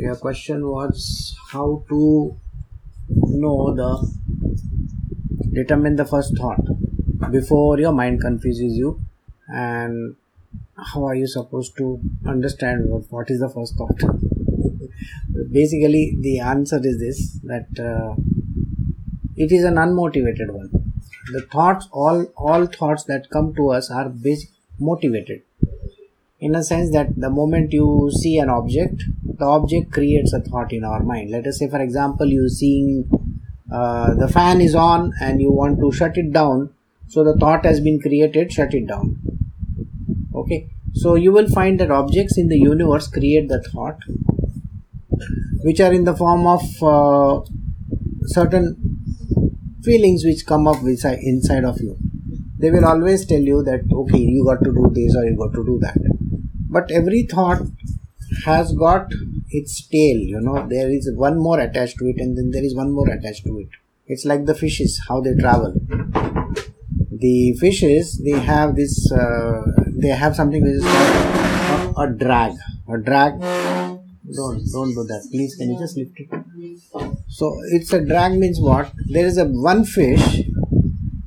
your question was how to know the determine the first thought before your mind confuses you. And how are you supposed to understand what, what is the first thought? Basically the answer is this that uh, it is an unmotivated one. The thoughts all all thoughts that come to us are basic motivated in a sense that the moment you see an object the object creates a thought in our mind. Let us say for example you seeing uh, the fan is on and you want to shut it down so the thought has been created shut it down. Okay? So you will find that objects in the universe create the thought which are in the form of uh, certain feelings which come up inside, inside of you. They will always tell you that okay you got to do this or you got to do that but every thought has got its tail you know. There is one more attached to it and then there is one more attached to it. It's like the fishes how they travel. The fishes they have this uh, they have something which is called a, a drag. A drag. Don't don't do that. Please can you just lift it? So it's a drag means what? There is a one fish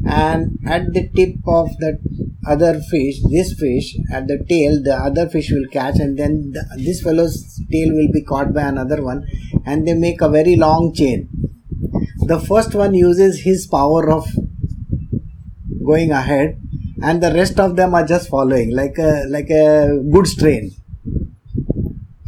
and at the tip of that other fish this fish at the tail the other fish will catch and then the, this fellow's tail will be caught by another one and they make a very long chain. The first one uses his power of going ahead and the rest of them are just following like a like a goods train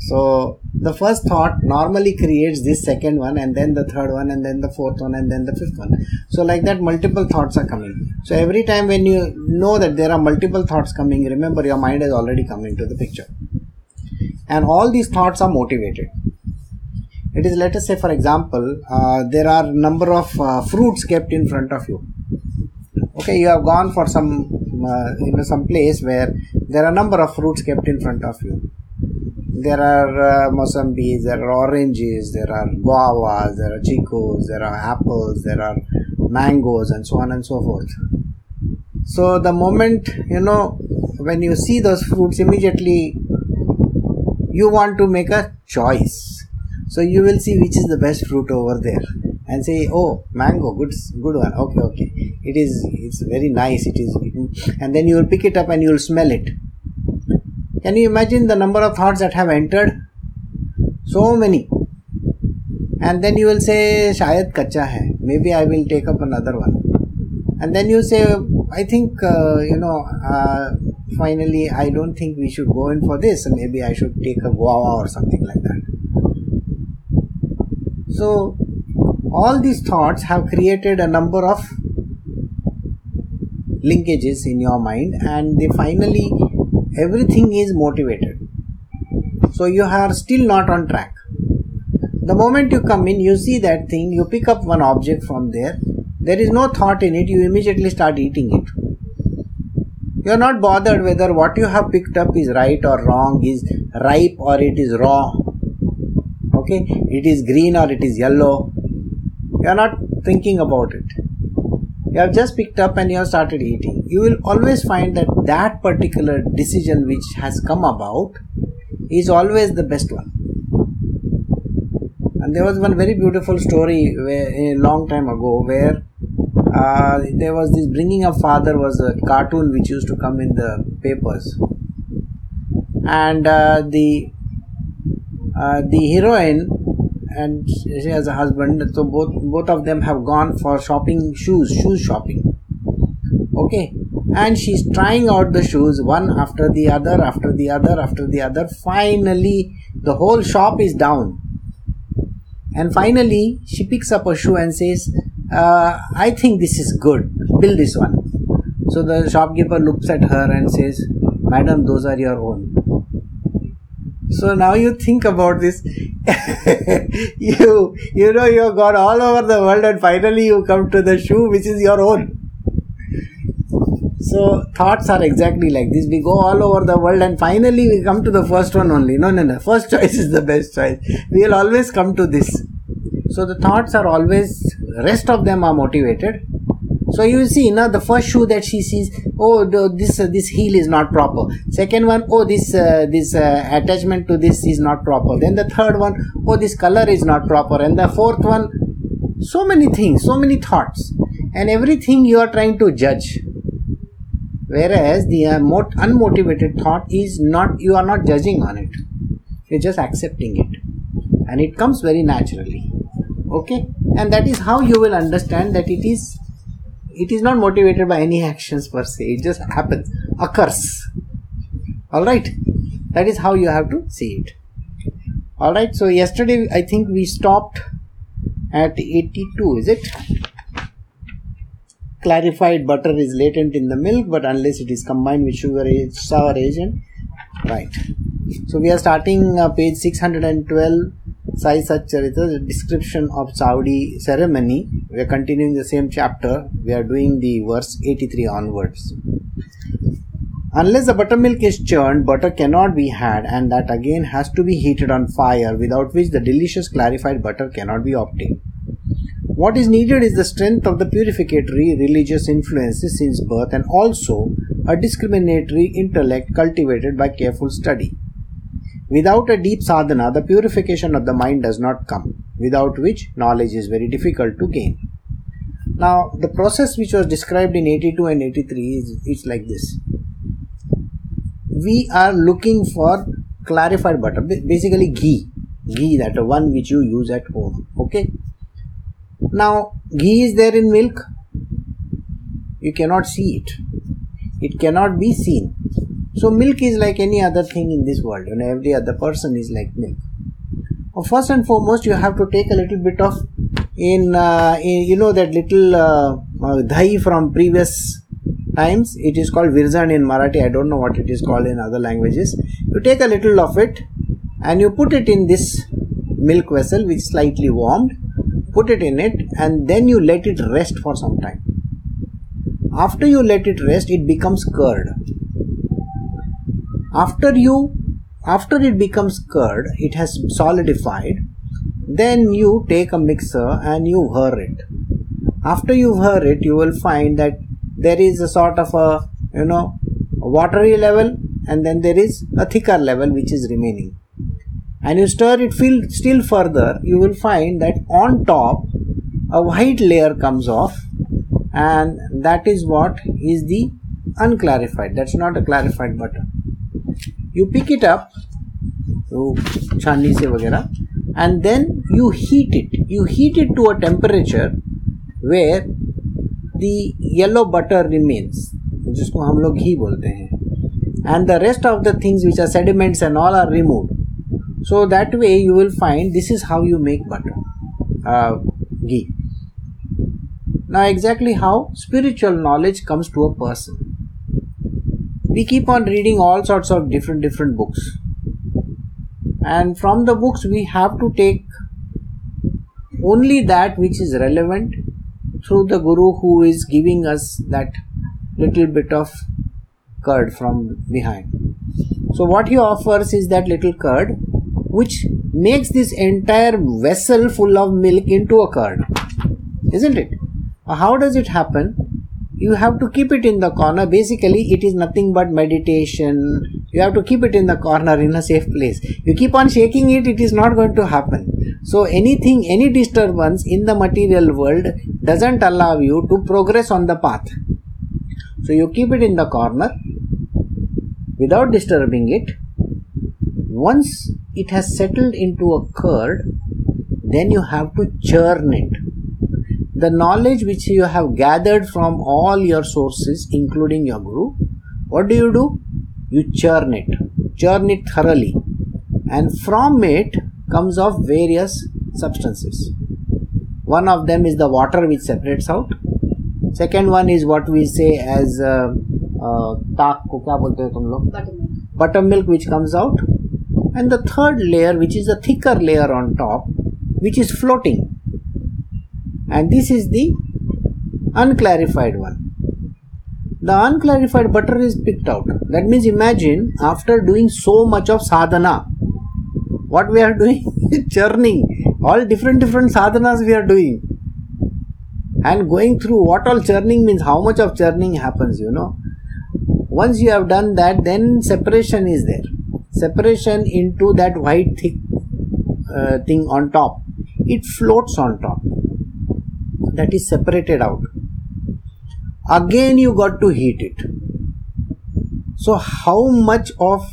so the first thought normally creates this second one and then the third one and then the fourth one and then the fifth one. So like that multiple thoughts are coming. So every time when you know that there are multiple thoughts coming remember your mind has already come into the picture. And all these thoughts are motivated. It is let us say for example uh, there are number of uh, fruits kept in front of you. Okay you have gone for some uh, you know some place where there are number of fruits kept in front of you there are uh, there are oranges, there are guavas, there are chicos, there are apples, there are mangoes, and so on and so forth. So, the moment you know when you see those fruits, immediately you want to make a choice. So, you will see which is the best fruit over there and say, Oh, mango, good, good one. Okay, okay. It is, it's very nice. It is, and then you will pick it up and you will smell it can you imagine the number of thoughts that have entered? So many. And then you will say, Shayad kacha hai. Maybe I will take up another one. And then you say, I think, uh, you know, uh, finally, I don't think we should go in for this. Maybe I should take a guava or something like that. So, all these thoughts have created a number of linkages in your mind and they finally everything is motivated. So you are still not on track. The moment you come in you see that thing you pick up one object from there there is no thought in it you immediately start eating it. You are not bothered whether what you have picked up is right or wrong is ripe or it is raw. Okay? It is green or it is yellow. You are not thinking about it you have just picked up and you have started eating. You will always find that that particular decision which has come about is always the best one. And there was one very beautiful story where, a long time ago where uh, there was this bringing up father was a cartoon which used to come in the papers. And uh, the uh, the heroine and she has a husband so both both of them have gone for shopping shoes shoes shopping. Okay? And she's trying out the shoes one after the other after the other after the other. Finally the whole shop is down. And finally she picks up a shoe and says uh, i think this is good. Build this one. So the shopkeeper looks at her and says madam those are your own so now you think about this. You you know you have gone all over the world and finally you come to the shoe which is your own. So thoughts are exactly like this. We go all over the world and finally we come to the first one only. No no no. First choice is the best choice. We will always come to this. So the thoughts are always rest of them are motivated So you see, now the first shoe that she sees, oh, this uh, this heel is not proper. Second one, oh, this uh, this uh, attachment to this is not proper. Then the third one, oh, this color is not proper. And the fourth one, so many things, so many thoughts, and everything you are trying to judge. Whereas the uh, unmotivated thought is not, you are not judging on it. You're just accepting it, and it comes very naturally. Okay, and that is how you will understand that it is it is not motivated by any actions per se. It just happens occurs. All right? That is how you have to see it. All right? So yesterday i think we stopped at 82 is it? Clarified butter is latent in the milk but unless it is combined with sugar sour agent right. So we are starting uh, page 612 Sai Satcharita, description of Saudi ceremony. We are continuing the same chapter. We are doing the verse 83 onwards. Unless the buttermilk is churned, butter cannot be had, and that again has to be heated on fire, without which the delicious clarified butter cannot be obtained. What is needed is the strength of the purificatory religious influences since birth and also a discriminatory intellect cultivated by careful study. Without a deep sadhana, the purification of the mind does not come, without which knowledge is very difficult to gain. Now, the process which was described in 82 and 83 is, is like this. We are looking for clarified butter, basically ghee, ghee that one which you use at home. Okay. Now, ghee is there in milk. You cannot see it. It cannot be seen so milk is like any other thing in this world. You know, every other person is like milk. Well, first and foremost, you have to take a little bit of in, uh, in you know that little uh, uh, from previous times. It is called virzan in Marathi. I don't know what it is called in other languages. You take a little of it and you put it in this milk vessel which is slightly warmed. Put it in it and then you let it rest for some time. After you let it rest, it becomes curd after you after it becomes curd it has solidified then you take a mixer and you whir it. After you whir it you will find that there is a sort of a you know a watery level and then there is a thicker level which is remaining. And you stir it still further you will find that on top a white layer comes off and that is what is the unclarified that's not a clarified butter you pick it up तो छाननी से वगैरह and then you heat it you heat it to a temperature where the yellow butter remains जिसको हम लोग घी बोलते हैं and the rest of the things which are sediments and all are removed so that way you will find this is how you make butter uh, ghee now exactly how spiritual knowledge comes to a person we keep on reading all sorts of different different books. And from the books we have to take only that which is relevant through the guru who is giving us that little bit of curd from behind. So what he offers is that little curd which makes this entire vessel full of milk into a curd isn't it? How does it happen you have to keep it in the corner. Basically it is nothing but meditation. You have to keep it in the corner in a safe place. You keep on shaking it it is not going to happen. So anything any disturbance in the material world doesn't allow you to progress on the path. So you keep it in the corner without disturbing it. Once it has settled into a curd then you have to churn it the knowledge which you have gathered from all your sources, including your guru, what do you do? You churn it, churn it thoroughly, and from it comes off various substances. One of them is the water which separates out. Second one is what we say as uh, uh, को क्या बोलते हो तुम लोग buttermilk which comes out and the third layer which is a thicker layer on top which is floating and this is the unclarified one. The unclarified butter is picked out. That means imagine after doing so much of sadhana, what we are doing? Churning. All different different sadhanas we are doing. And going through what all churning means how much of churning happens you know. Once you have done that then separation is there. Separation into that white thick uh, thing on top. It floats on top that is separated out. Again you got to heat it. So how much of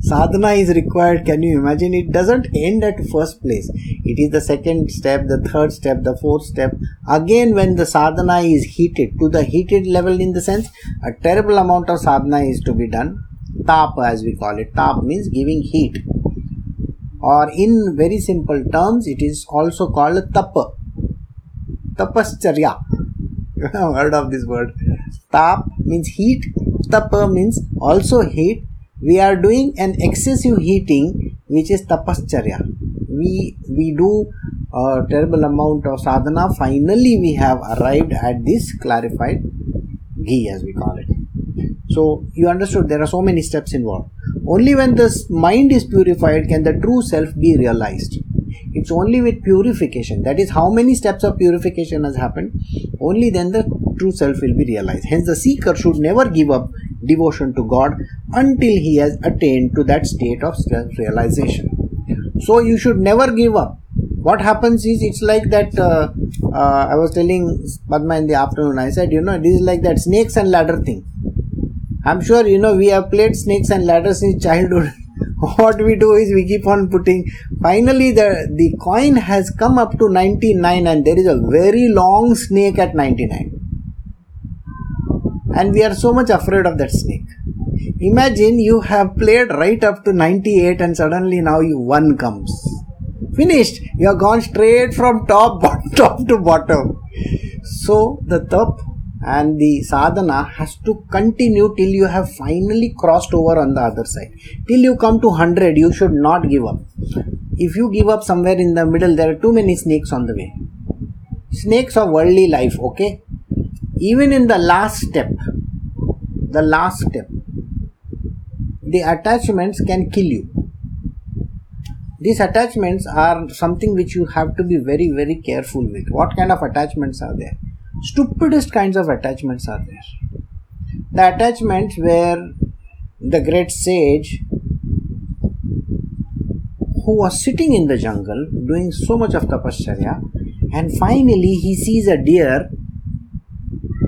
sadhana is required can you imagine? It doesn't end at first place. It is the second step the third step the fourth step. Again when the sadhana is heated to the heated level in the sense a terrible amount of sadhana is to be done. Tap as we call it. Tap means giving heat. Or in very simple terms it is also called tapa tapascharya you have heard of this word. Tap means heat. Tapa means also heat. We are doing an excessive heating which is tapascharya we we do a terrible amount of sadhana. Finally we have arrived at this clarified ghee as we call it. So you understood there are so many steps involved. Only when the mind is purified can the true self be realized it's only with purification that is how many steps of purification has happened only then the true self will be realized hence the seeker should never give up devotion to God until he has attained to that state of self realization. So you should never give up. What happens is it's like that. Uh, uh, I was telling Padma in the afternoon. I said, you know, this is like that snakes and ladder thing. I'm sure you know we have played snakes and ladders since childhood. what we do is we keep on putting. Finally, the the coin has come up to 99, and there is a very long snake at 99 and we are so much afraid of that snake. Imagine you have played right up to 98 and suddenly now you one comes. Finished. You have gone straight from top, top to bottom. So the tap and the sadhana has to continue till you have finally crossed over on the other side. Till you come to 100, you should not give up. If you give up somewhere in the middle, there are too many snakes on the way. Snakes of worldly life, okay? even in the last step the last step the attachments can kill you these attachments are something which you have to be very very careful with what kind of attachments are there stupidest kinds of attachments are there the attachments where the great sage who was sitting in the jungle doing so much of tapasya and finally he sees a deer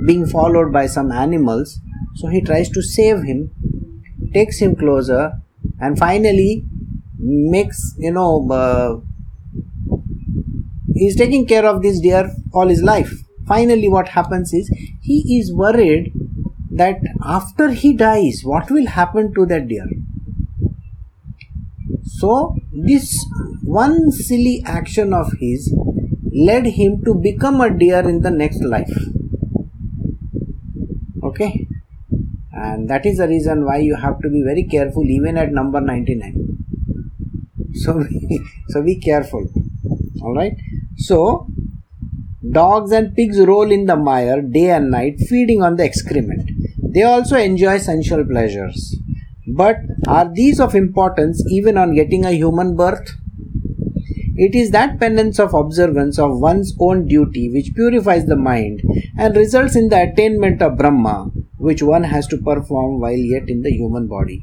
being followed by some animals. So he tries to save him, takes him closer, and finally makes, you know, uh, he's taking care of this deer all his life. Finally, what happens is he is worried that after he dies, what will happen to that deer? So, this one silly action of his led him to become a deer in the next life. Okay? And that is the reason why you have to be very careful even at number 99 so so be careful. All right? So dogs and pigs roll in the mire day and night feeding on the excrement. They also enjoy sensual pleasures. But are these of importance even on getting a human birth? It is that penance of observance of one's own duty which purifies the mind and results in the attainment of Brahma, which one has to perform while yet in the human body.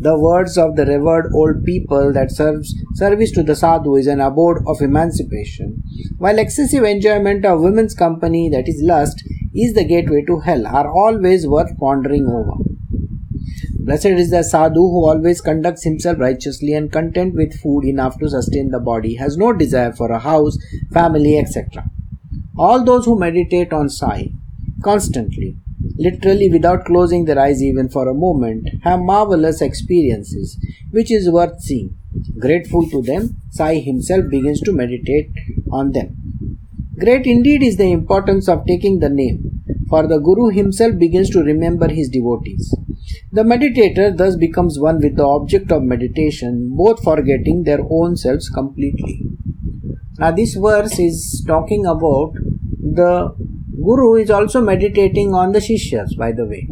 The words of the revered old people that serves service to the sadhu is an abode of emancipation, while excessive enjoyment of women's company, that is lust, is the gateway to hell, are always worth pondering over. Blessed is the sadhu who always conducts himself righteously and content with food enough to sustain the body, has no desire for a house, family, etc. All those who meditate on Sai constantly, literally without closing their eyes even for a moment, have marvelous experiences, which is worth seeing. Grateful to them, Sai himself begins to meditate on them. Great indeed is the importance of taking the name, for the Guru himself begins to remember his devotees. The meditator thus becomes one with the object of meditation, both forgetting their own selves completely. Now, this verse is talking about the Guru is also meditating on the Shishyas, by the way,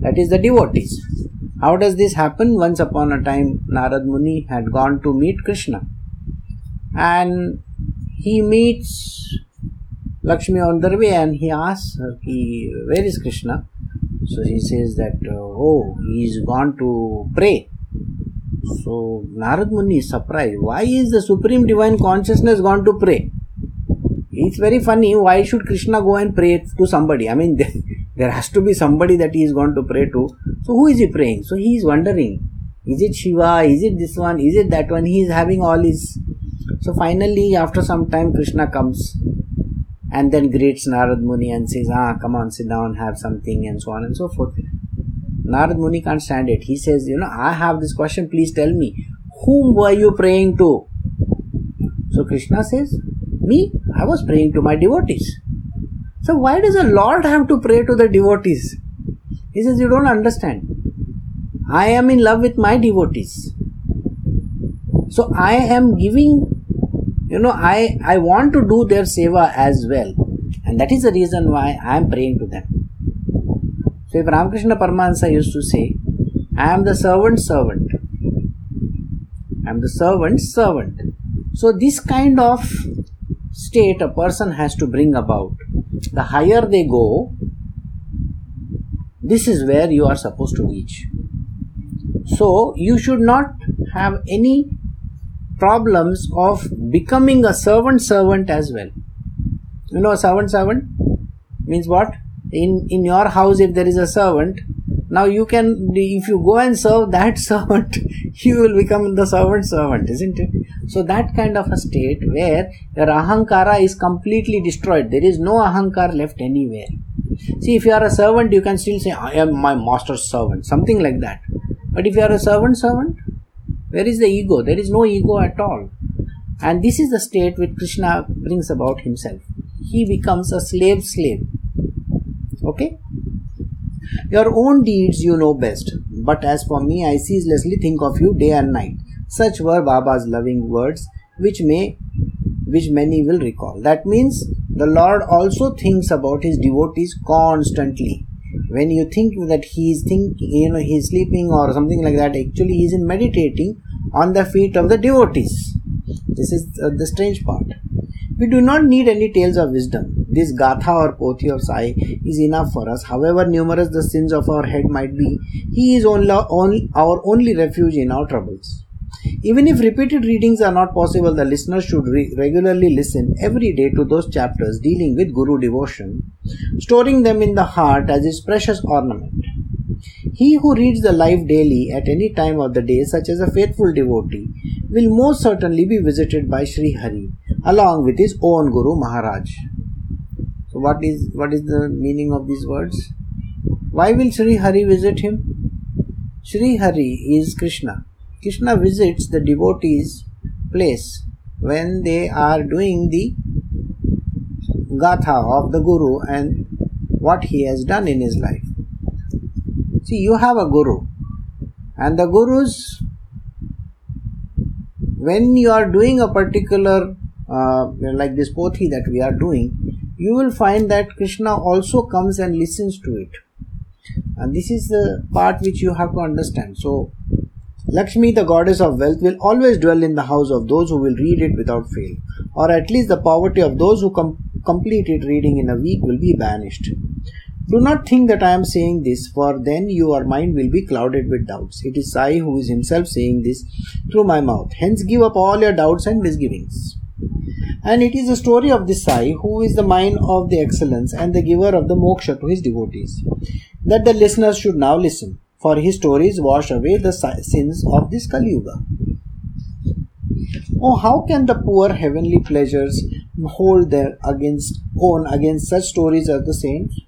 that is the devotees. How does this happen? Once upon a time, Narad Muni had gone to meet Krishna and he meets Lakshmi on their way and he asks her, Where is Krishna? So he says that, uh, Oh, he is gone to pray. So Narad Muni is surprised. Why is the Supreme Divine Consciousness gone to pray? It's very funny. Why should Krishna go and pray to somebody? I mean, there has to be somebody that he is going to pray to. So who is he praying? So he is wondering. Is it Shiva? Is it this one? Is it that one? He is having all his. So finally, after some time, Krishna comes and then greets Narad Muni and says, Ah, come on, sit down, have something, and so on and so forth. Narad Muni can't stand it. He says, You know, I have this question, please tell me, whom were you praying to? So Krishna says, Me? I was praying to my devotees. So why does the Lord have to pray to the devotees? He says, You don't understand. I am in love with my devotees. So I am giving, you know, I, I want to do their seva as well. And that is the reason why I am praying to them. So if Ramakrishna Paramahansa used to say, I am the servant servant. I am the servant servant. So this kind of state a person has to bring about. The higher they go, this is where you are supposed to reach. So you should not have any problems of becoming a servant servant as well. You know, servant servant means what? in in your house if there is a servant now you can if you go and serve that servant you will become the servant servant isn't it so that kind of a state where your ahankara is completely destroyed. There is no ahankar left anywhere. See if you are a servant you can still say i am my master's servant something like that. But if you are a servant servant where is the ego? There is no ego at all. And this is the state which krishna brings about himself. He becomes a slave slave. Okay? Your own deeds you know best, but as for me, I ceaselessly think of you day and night. Such were Baba's loving words, which may which many will recall. That means the Lord also thinks about his devotees constantly. When you think that he is thinking, you know, he is sleeping or something like that, actually he is in meditating on the feet of the devotees. This is uh, the strange part. We do not need any tales of wisdom. This Gatha or Pothi of Sai is enough for us. However numerous the sins of our head might be, He is only, only our only refuge in our troubles. Even if repeated readings are not possible, the listener should re- regularly listen every day to those chapters dealing with Guru devotion, storing them in the heart as his precious ornament. He who reads the life daily at any time of the day, such as a faithful devotee, will most certainly be visited by Sri Hari, along with his own Guru Maharaj. So what is what is the meaning of these words? Why will Sri Hari visit him? Sri Hari is Krishna. Krishna visits the devotees' place when they are doing the gatha of the Guru and what he has done in his life. See, you have a Guru, and the Gurus, when you are doing a particular uh, like this pothi that we are doing, you will find that Krishna also comes and listens to it. And this is the part which you have to understand. So, Lakshmi, the goddess of wealth, will always dwell in the house of those who will read it without fail, or at least the poverty of those who com- complete it reading in a week will be banished. Do not think that I am saying this, for then your mind will be clouded with doubts. It is I who is himself saying this through my mouth. Hence, give up all your doubts and misgivings. And it is the story of this Sai, who is the mind of the excellence and the giver of the moksha to his devotees, that the listeners should now listen, for his stories wash away the sins of this Kali Yuga. Oh, how can the poor heavenly pleasures hold their against own against such stories of the saints?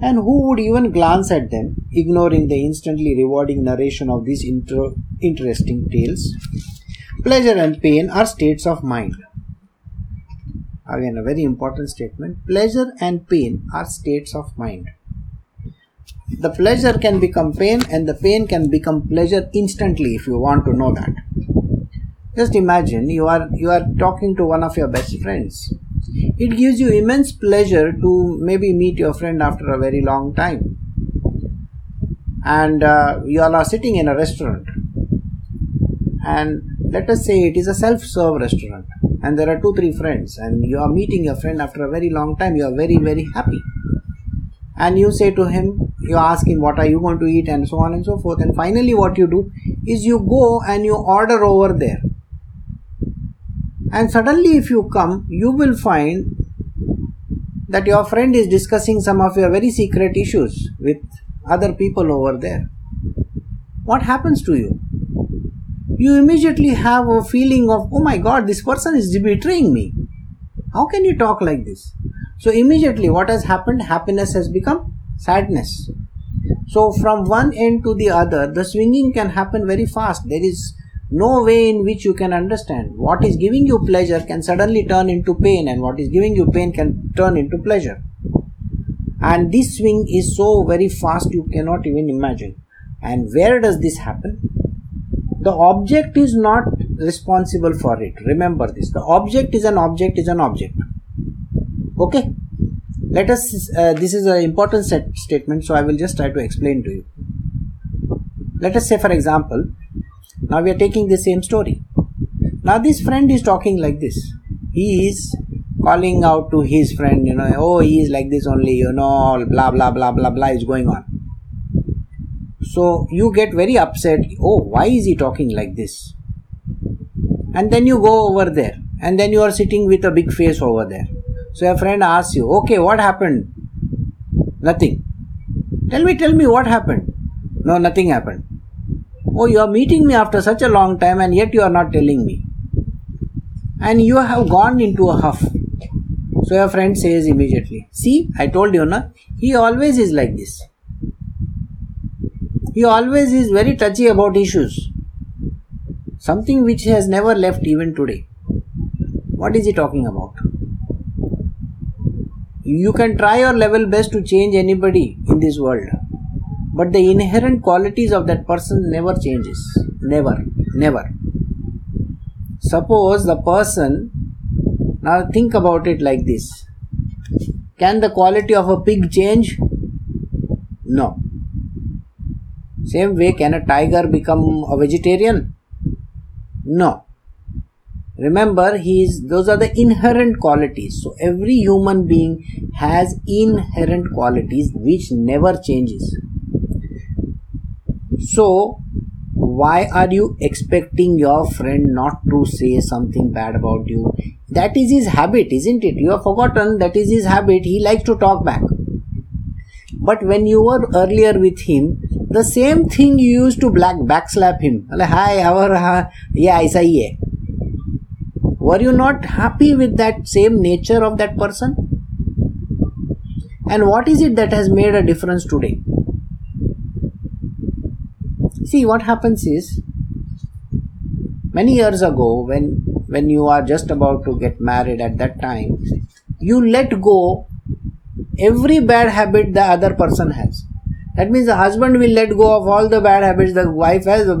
And who would even glance at them, ignoring the instantly rewarding narration of these inter- interesting tales? Pleasure and pain are states of mind Again, a very important statement. Pleasure and pain are states of mind. The pleasure can become pain and the pain can become pleasure instantly if you want to know that. Just imagine you are you are talking to one of your best friends. It gives you immense pleasure to maybe meet your friend after a very long time. And uh, you all are sitting in a restaurant. And let us say it is a self serve restaurant and there are two three friends and you are meeting your friend after a very long time you are very very happy and you say to him you ask him what are you going to eat and so on and so forth. And finally what you do is you go and you order over there. And suddenly if you come you will find that your friend is discussing some of your very secret issues with other people over there. What happens to you? You immediately have a feeling of oh my god this person is betraying me. How can you talk like this? So immediately what has happened? Happiness has become sadness so from one end to the other the swinging can happen very fast. There is no way in which you can understand. What is giving you pleasure can suddenly turn into pain and what is giving you pain can turn into pleasure. And this swing is so very fast you cannot even imagine. And where does this happen? The object is not responsible for it. Remember this. The object is an object is an object. Okay let us uh, this is an important statement so i will just try to explain to you let us say for example now we are taking the same story. Now this friend is talking like this. He is calling out to his friend, you know, oh, he is like this only, you know, blah, blah, blah, blah, blah is going on. So you get very upset. Oh, why is he talking like this? And then you go over there and then you are sitting with a big face over there. So your friend asks you, okay, what happened? Nothing. Tell me, tell me what happened. No, nothing happened. Oh, you are meeting me after such a long time and yet you are not telling me. And you have gone into a huff. So your friend says immediately, See, I told you, na, he always is like this. He always is very touchy about issues. Something which has never left even today. What is he talking about? You can try your level best to change anybody in this world. But the inherent qualities of that person never changes. Never. Never. Suppose the person now think about it like this. Can the quality of a pig change? No. Same way can a tiger become a vegetarian? No remember he is those are the inherent qualities so every human being has inherent qualities which never changes so, why are you expecting your friend not to say something bad about you? That is his habit, isn't it? You have forgotten that is his habit. He likes to talk back. But when you were earlier with him, the same thing you used to black backslap him. Hi, how are yeah, aisa hi hai. Were you not happy with that same nature of that person? And what is it that has made a difference today? see what happens is many years ago when when you are just about to get married at that time you let go every bad habit the other person has that means the husband will let go of all the bad habits the wife has the,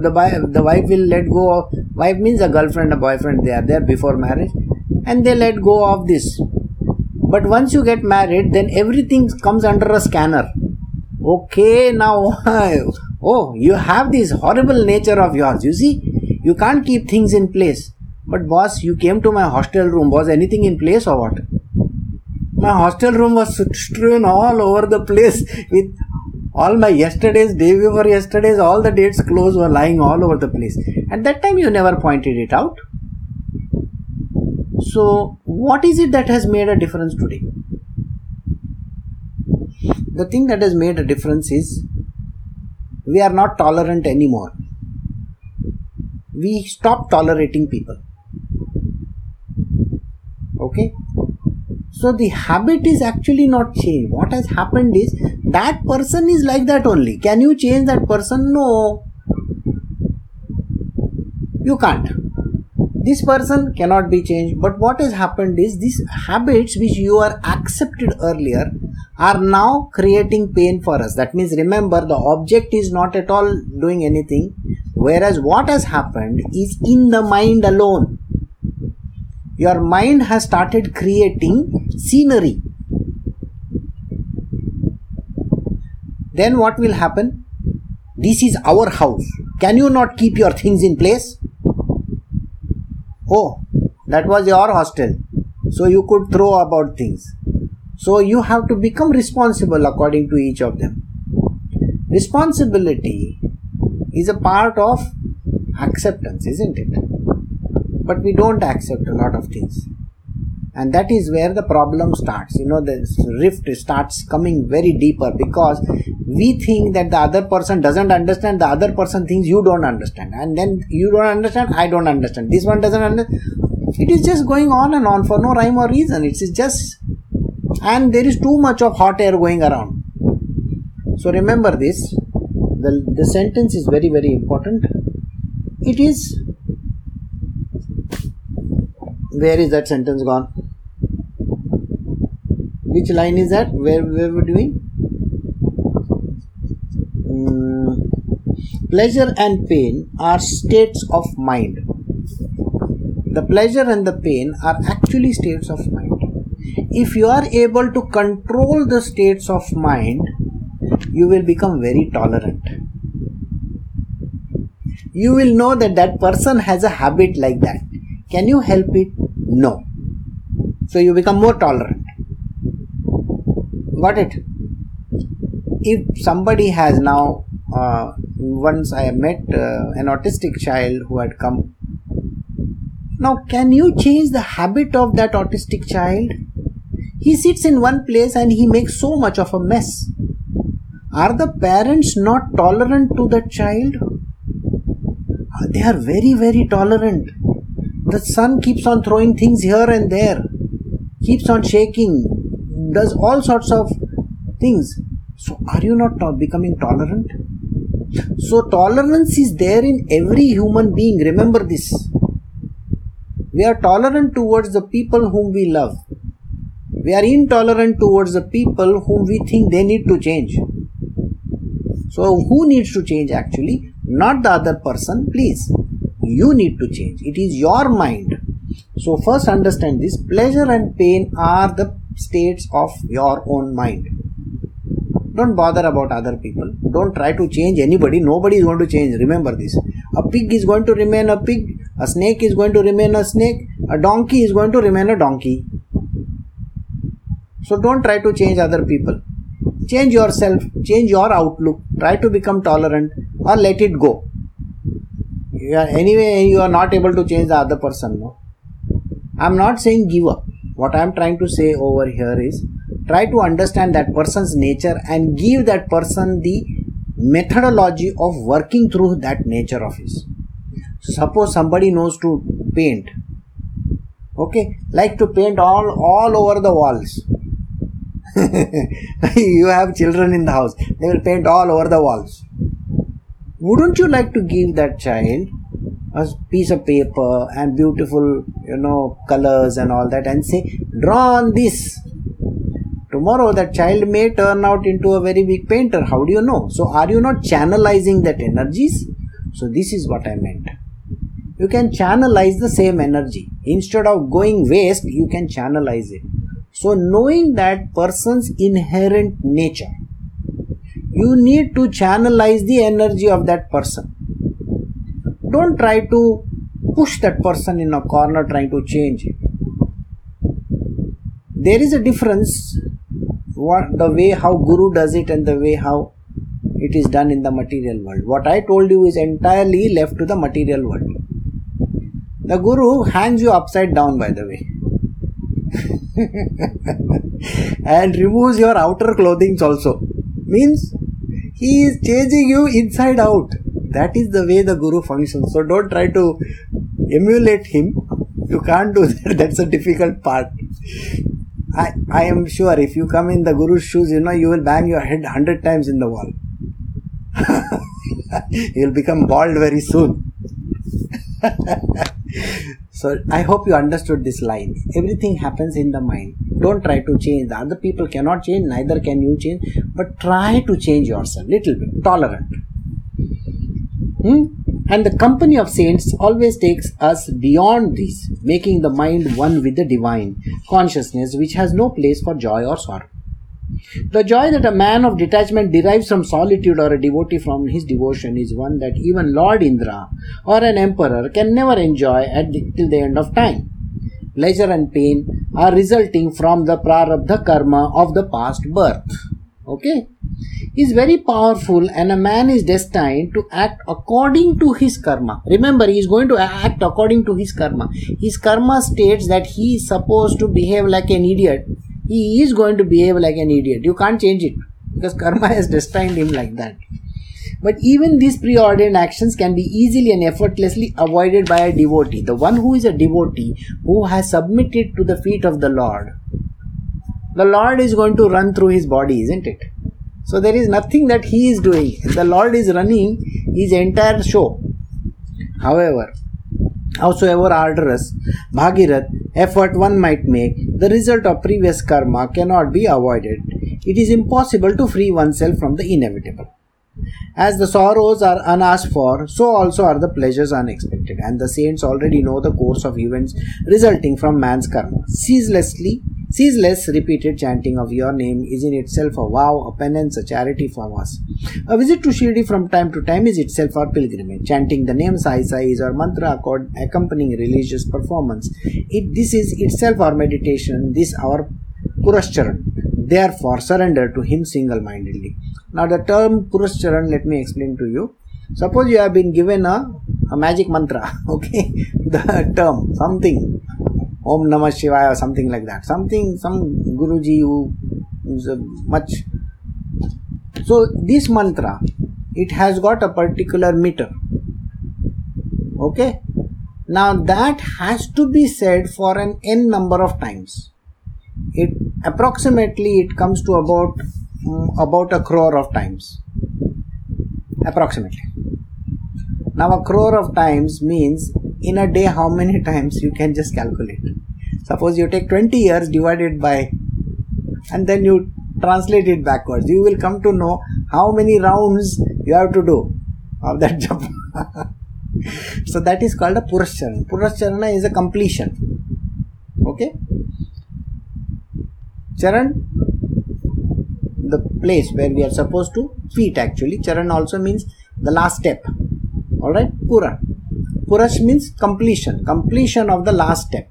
the wife will let go of wife means a girlfriend a boyfriend they are there before marriage and they let go of this but once you get married then everything comes under a scanner okay now Oh, you have this horrible nature of yours. You see, you can't keep things in place. But, boss, you came to my hostel room. Was anything in place or what? My hostel room was strewn all over the place with all my yesterdays, day before yesterday's, all the dates clothes were lying all over the place. At that time, you never pointed it out. So, what is it that has made a difference today? The thing that has made a difference is we are not tolerant anymore. We stop tolerating people. Okay? So the habit is actually not changed. What has happened is that person is like that only. Can you change that person? No. You can't. This person cannot be changed. But what has happened is these habits which you are accepted earlier are now creating pain for us. That means remember the object is not at all doing anything, whereas what has happened is in the mind alone. Your mind has started creating scenery. Then what will happen? This is our house. Can you not keep your things in place? Oh, That was your hostel. So you could throw about things. So you have to become responsible according to each of them. Responsibility is a part of acceptance, isn't it? But we don't accept a lot of things. And that is where the problem starts. You know, the rift starts coming very deeper because we think that the other person doesn't understand, the other person thinks you don't understand. And then you don't understand, I don't understand. This one doesn't understand. It is just going on and on for no rhyme or reason. It is just, and there is too much of hot air going around. So remember this. The, the sentence is very, very important. It is where is that sentence gone? Which line is that? Where, where we're doing? Mm, pleasure and pain are states of mind. The pleasure and the pain are actually states of mind. If you are able to control the states of mind you will become very tolerant. You will know that that person has a habit like that. Can you help it? No. So you become more tolerant. Got it? If somebody has now, uh, once I met uh, an autistic child who had come. Now, can you change the habit of that autistic child? He sits in one place and he makes so much of a mess. Are the parents not tolerant to the child? They are very, very tolerant the son keeps on throwing things here and there, keeps on shaking, does all sorts of things. So, are you not to- becoming tolerant? So, tolerance is there in every human being. Remember this. We are tolerant towards the people whom we love. We are intolerant towards the people whom we think they need to change. So, who needs to change actually? Not the other person, please you need to change. It is your mind. So first understand this. Pleasure and pain are the states of your own mind. Don't bother about other people. Don't try to change anybody. Nobody is going to change. Remember this. A pig is going to remain a pig. A snake is going to remain a snake. A donkey is going to remain a donkey. So don't try to change other people. Change yourself. Change your outlook. Try to become tolerant or let it go yeah, anyway you are not able to change the other person no? I'm not saying give up. What i'm trying to say over here is try to understand that person's nature and give that person the methodology of working through that nature of his. Suppose somebody knows to paint. Okay? Like to paint all all over the walls. You have children in the house. They will paint all over the walls. Wouldn't you like to give that child a piece of paper and beautiful you know colors and all that and say draw on this. Tomorrow that child may turn out into a very big painter. How do you know? So are you not channelizing that energies? So this is what i meant. You can channelize the same energy. Instead of going waste you can channelize it. So knowing that person's inherent nature you need to channelize the energy of that person don't try to push that person in a corner trying to change there is a difference what the way how guru does it and the way how it is done in the material world. What i told you is entirely left to the material world. The guru hangs you upside down by the way. And removes your outer clothing also. Means he is changing you inside out. That is the way the Guru functions. So don't try to emulate him. You can't do that. That's a difficult part. I, I am sure if you come in the Guru's shoes, you know, you will bang your head hundred times in the wall. you will become bald very soon. so I hope you understood this line. Everything happens in the mind. Don't try to change. The other people cannot change, neither can you change. But try to change yourself little bit, tolerant. Hmm? And the company of saints always takes us beyond this, making the mind one with the divine consciousness, which has no place for joy or sorrow. The joy that a man of detachment derives from solitude or a devotee from his devotion is one that even Lord Indra or an emperor can never enjoy at the, till the end of time. pleasure and pain are resulting from the prarabdha karma of the past birth. Okay? Is very powerful and a man is destined to act according to his karma. Remember, he is going to act according to his karma. His karma states that he is supposed to behave like an idiot. He is going to behave like an idiot. You can't change it because karma has destined him like that. But even these preordained actions can be easily and effortlessly avoided by a devotee. The one who is a devotee who has submitted to the feet of the Lord. The Lord is going to run through his body, isn't it? So there is nothing that he is doing. The Lord is running his entire show. However, howsoever arduous, Bhagirath effort one might make, the result of previous karma cannot be avoided. It is impossible to free oneself from the inevitable. As the sorrows are unasked for, so also are the pleasures unexpected, and the saints already know the course of events resulting from man's karma. Ceaselessly, ceaseless repeated chanting of your name is in itself a vow, a penance, a charity for us. A visit to Shirdi from time to time is itself our pilgrimage. Chanting the name Sai Sai is our mantra accompanying religious performance. It, this is itself our meditation, this our Purascharan. Therefore, surrender to Him single mindedly. Now, the term Purascharan, let me explain to you. Suppose you have been given a, a magic mantra, okay? The term, something, Om Namah Shivaya or something like that. Something, some Guruji who is much. So, this mantra, it has got a particular meter. Okay? Now, that has to be said for an n number of times it approximately it comes to about um, about a crore of times approximately now a crore of times means in a day how many times you can just calculate? Suppose you take 20 years divided by and then you translate it backwards. You will come to know how many rounds you have to do of that jump so that is called a purascharana purascharana is a completion. Okay? Charan, the place where we are supposed to feet actually. Charan also means the last step. Alright, Pura. Purash means completion, completion of the last step.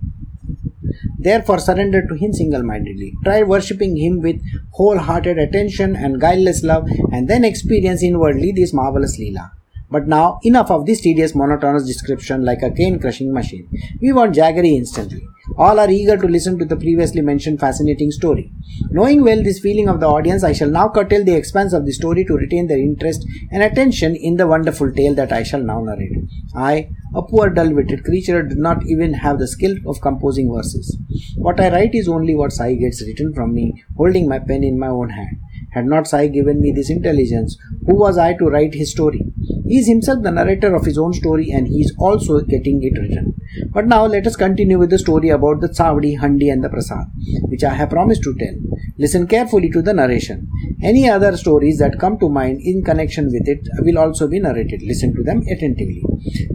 Therefore, surrender to Him single mindedly. Try worshipping Him with wholehearted attention and guileless love, and then experience inwardly this marvelous Leela. But now, enough of this tedious monotonous description like a cane crushing machine. We want Jaggery instantly. All are eager to listen to the previously mentioned fascinating story. Knowing well this feeling of the audience, I shall now curtail the expanse of the story to retain their interest and attention in the wonderful tale that I shall now narrate. I, a poor dull witted creature, did not even have the skill of composing verses. What I write is only what Sai gets written from me, holding my pen in my own hand. Had not Sai given me this intelligence, who was I to write his story? He is himself the narrator of his own story and he is also getting it written. But now let us continue with the story about the Chavdi, Handi, and the Prasad, which I have promised to tell. Listen carefully to the narration. Any other stories that come to mind in connection with it will also be narrated. Listen to them attentively.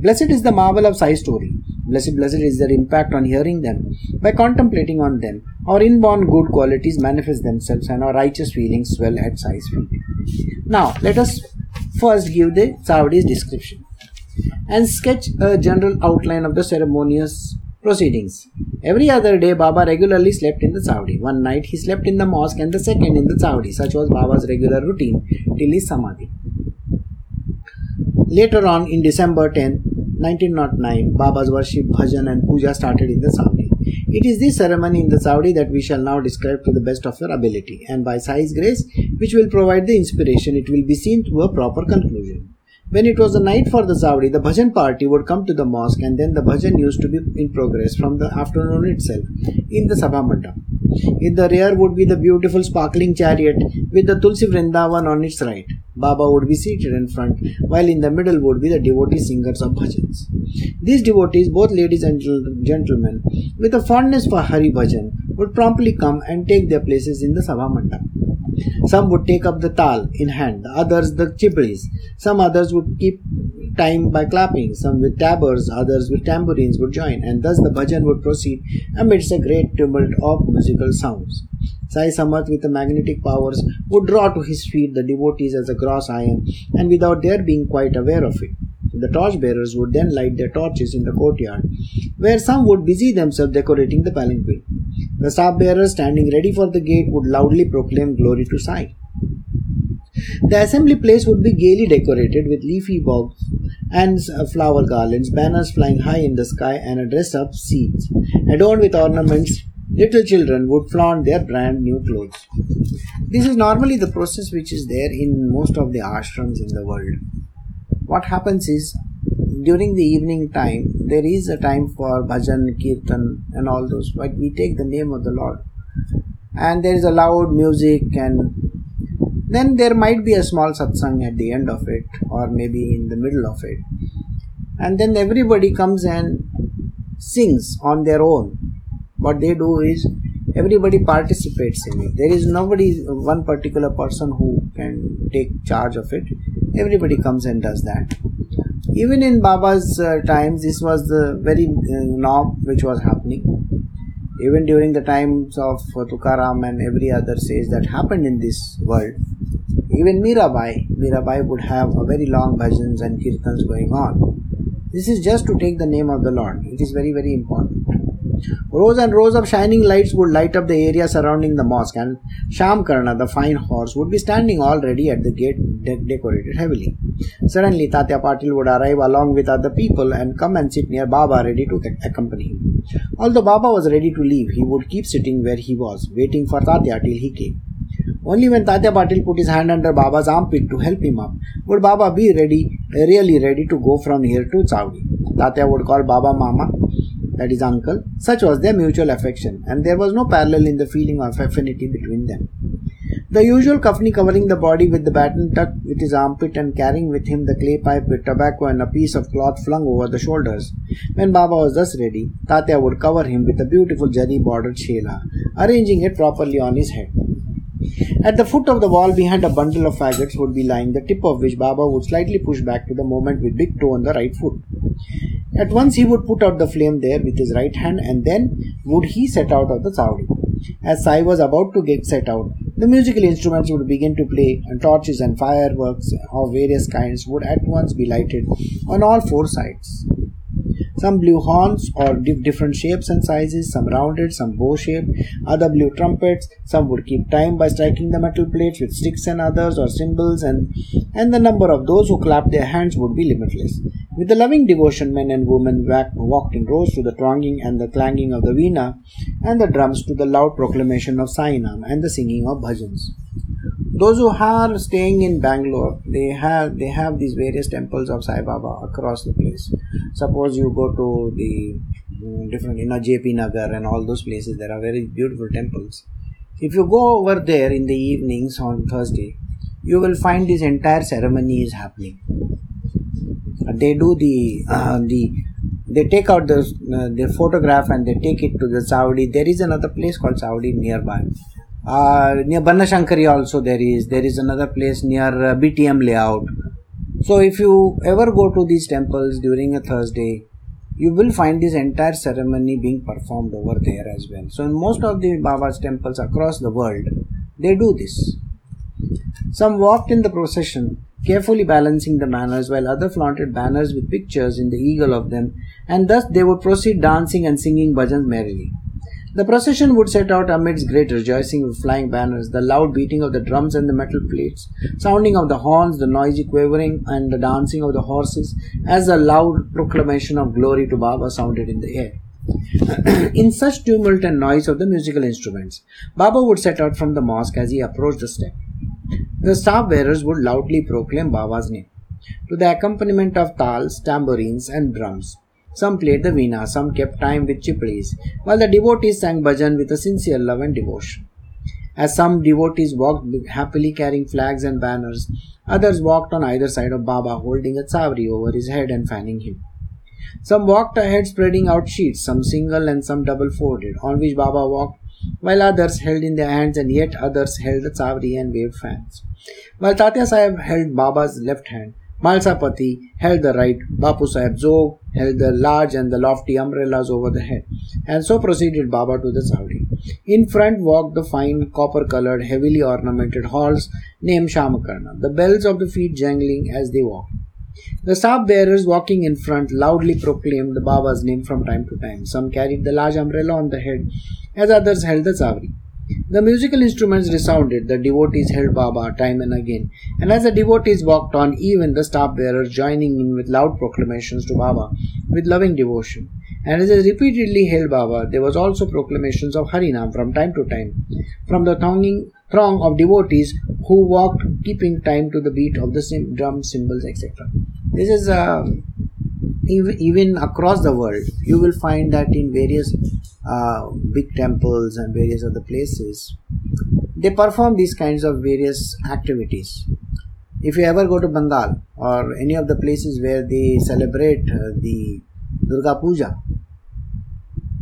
Blessed is the marvel of Sai's story. Blessed, blessed is their impact on hearing them. By contemplating on them, our inborn good qualities manifest themselves and our righteous feelings swell at Sai's feet. Now, let us first give the Chavdi's description and sketch a general outline of the ceremonious proceedings. Every other day, Baba regularly slept in the Chavdi. One night, he slept in the mosque and the second in the Chavdi. Such was Baba's regular routine till his Samadhi. Later on, in December 10, 1909, Baba's worship, bhajan, and puja started in the Chavdi. It is this ceremony in the Chavdi that we shall now describe to the best of your ability, and by Sai's grace, which will provide the inspiration, it will be seen to a proper conclusion. When it was the night for the Chavdi, the bhajan party would come to the mosque and then the bhajan used to be in progress from the afternoon itself in the Sabha Mandap. In the rear would be the beautiful sparkling chariot with the Tulsi Vrindavan on its right. Baba would be seated in front, while in the middle would be the devotee singers of bhajans. These devotees, both ladies and gentlemen, with a fondness for Hari Bhajan, would promptly come and take their places in the Sabha Mandap. Some would take up the tal in hand, the others the chiplis. Some others would keep time by clapping, some with tabours, others with tambourines would join, and thus the bhajan would proceed amidst a great tumult of musical sounds. Sai Samarth, with the magnetic powers, would draw to his feet the devotees as a gross iron, and without their being quite aware of it. The torch bearers would then light their torches in the courtyard, where some would busy themselves decorating the palanquin. The staff bearers standing ready for the gate would loudly proclaim glory to Sai. The assembly place would be gaily decorated with leafy boughs and uh, flower garlands, banners flying high in the sky, and a dress up seats. Adorned with ornaments, little children would flaunt their brand new clothes. This is normally the process which is there in most of the ashrams in the world. What happens is during the evening time there is a time for bhajan, kirtan, and all those, but we take the name of the Lord. And there is a loud music and then there might be a small satsang at the end of it, or maybe in the middle of it. And then everybody comes and sings on their own. What they do is everybody participates in it. There is nobody, one particular person who can take charge of it. Everybody comes and does that. Even in Baba's uh, times, this was the very uh, norm which was happening. Even during the times of uh, Tukaram and every other sage that happened in this world, even Mirabai, Mirabai would have a very long bhajans and kirtans going on. This is just to take the name of the Lord. It is very, very important. Rows and rows of shining lights would light up the area surrounding the mosque, and Shamkarna, the fine horse, would be standing all ready at the gate, de- decorated heavily. Suddenly, Tatya Patil would arrive along with other people and come and sit near Baba, ready to accompany him. Although Baba was ready to leave, he would keep sitting where he was, waiting for Tatya till he came. Only when Tatya Patil put his hand under Baba's armpit to help him up would Baba be ready, really ready to go from here to Chavdi. Tatya would call Baba Mama, that is uncle. Such was their mutual affection, and there was no parallel in the feeling of affinity between them. The usual kafni covering the body with the baton tucked with his armpit and carrying with him the clay pipe with tobacco and a piece of cloth flung over the shoulders. When Baba was thus ready, Tatya would cover him with a beautiful jari bordered shela, arranging it properly on his head. At the foot of the wall behind a bundle of faggots would be lying, the tip of which Baba would slightly push back to the moment with big toe on the right foot. At once he would put out the flame there with his right hand and then would he set out of the Chavdi. As Sai was about to get set out, the musical instruments would begin to play and torches and fireworks of various kinds would at once be lighted on all four sides. Some blew horns or different shapes and sizes, some rounded, some bow shaped, other blew trumpets, some would keep time by striking the metal plates with sticks and others or cymbals, and, and the number of those who clapped their hands would be limitless. With the loving devotion, men and women walked in rows to the thronging and the clanging of the veena and the drums to the loud proclamation of Sainam and the singing of bhajans those who are staying in Bangalore, they have they have these various temples of Sai Baba across the place. Suppose you go to the mm, different, you know, JP Nagar and all those places, there are very beautiful temples. If you go over there in the evenings on Thursday, you will find this entire ceremony is happening. They do the uh, the they take out the uh, their photograph and they take it to the Chavdi. There is another place called Chavdi nearby uh, near Banashankari also there is. There is another place near uh, BTM layout. So if you ever go to these temples during a Thursday, you will find this entire ceremony being performed over there as well. So in most of the Baba's temples across the world, they do this. Some walked in the procession, carefully balancing the banners, while others flaunted banners with pictures in the eagle of them, and thus they would proceed dancing and singing bhajans merrily. The procession would set out amidst great rejoicing with flying banners, the loud beating of the drums and the metal plates, sounding of the horns, the noisy quavering and the dancing of the horses, as the loud proclamation of glory to Baba sounded in the air. in such tumult and noise of the musical instruments, Baba would set out from the mosque as he approached the step. The staff bearers would loudly proclaim Baba's name, to the accompaniment of tals, tambourines, and drums. Some played the veena, some kept time with chiplis, while the devotees sang bhajan with a sincere love and devotion. As some devotees walked happily carrying flags and banners, others walked on either side of Baba holding a savri over his head and fanning him. Some walked ahead spreading out sheets, some single and some double folded, on which Baba walked, while others held in their hands and yet others held the savri and waved fans. While Tatya Sahib held Baba's left hand, Mahalsapati held the right, Bapu Sahib Jog held the large and the lofty umbrellas over the head, and so proceeded Baba to the Chavdi. In front walked the fine copper colored, heavily ornamented halls named Shamakarna, the bells of the feet jangling as they walked. The staff bearers walking in front loudly proclaimed the Baba's name from time to time. Some carried the large umbrella on the head, as others held the savri. The musical instruments resounded, the devotees held Baba time and again, and as the devotees walked on, even the staff bearers joining in with loud proclamations to Baba with loving devotion. And as they repeatedly hailed Baba, there was also proclamations of Harinam from time to time, from the thronging, throng of devotees who walked keeping time to the beat of the drum, cymbals, etc. This is uh, even across the world, you will find that in various uh, big temples and various other places, they perform these kinds of various activities. If you ever go to Bengal or any of the places where they celebrate uh, the Durga Puja,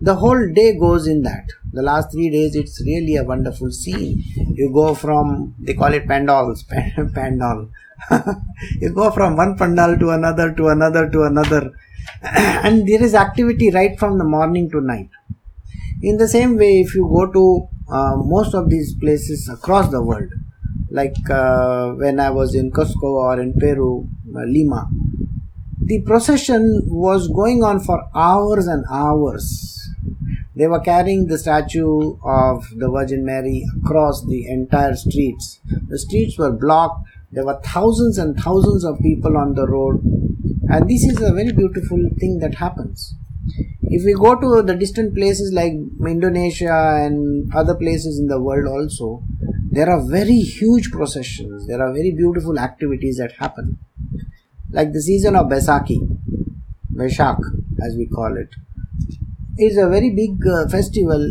the whole day goes in that. The last three days, it's really a wonderful scene. You go from, they call it pandals, pandal. you go from one pandal to another, to another, to another. and there is activity right from the morning to night. In the same way, if you go to uh, most of these places across the world, like uh, when I was in Cusco or in Peru, uh, Lima, the procession was going on for hours and hours. They were carrying the statue of the Virgin Mary across the entire streets. The streets were blocked. There were thousands and thousands of people on the road. And this is a very beautiful thing that happens. If we go to the distant places like Indonesia and other places in the world also, there are very huge processions, there are very beautiful activities that happen. Like the season of Baisakhi, Vaishak as we call it, is a very big uh, festival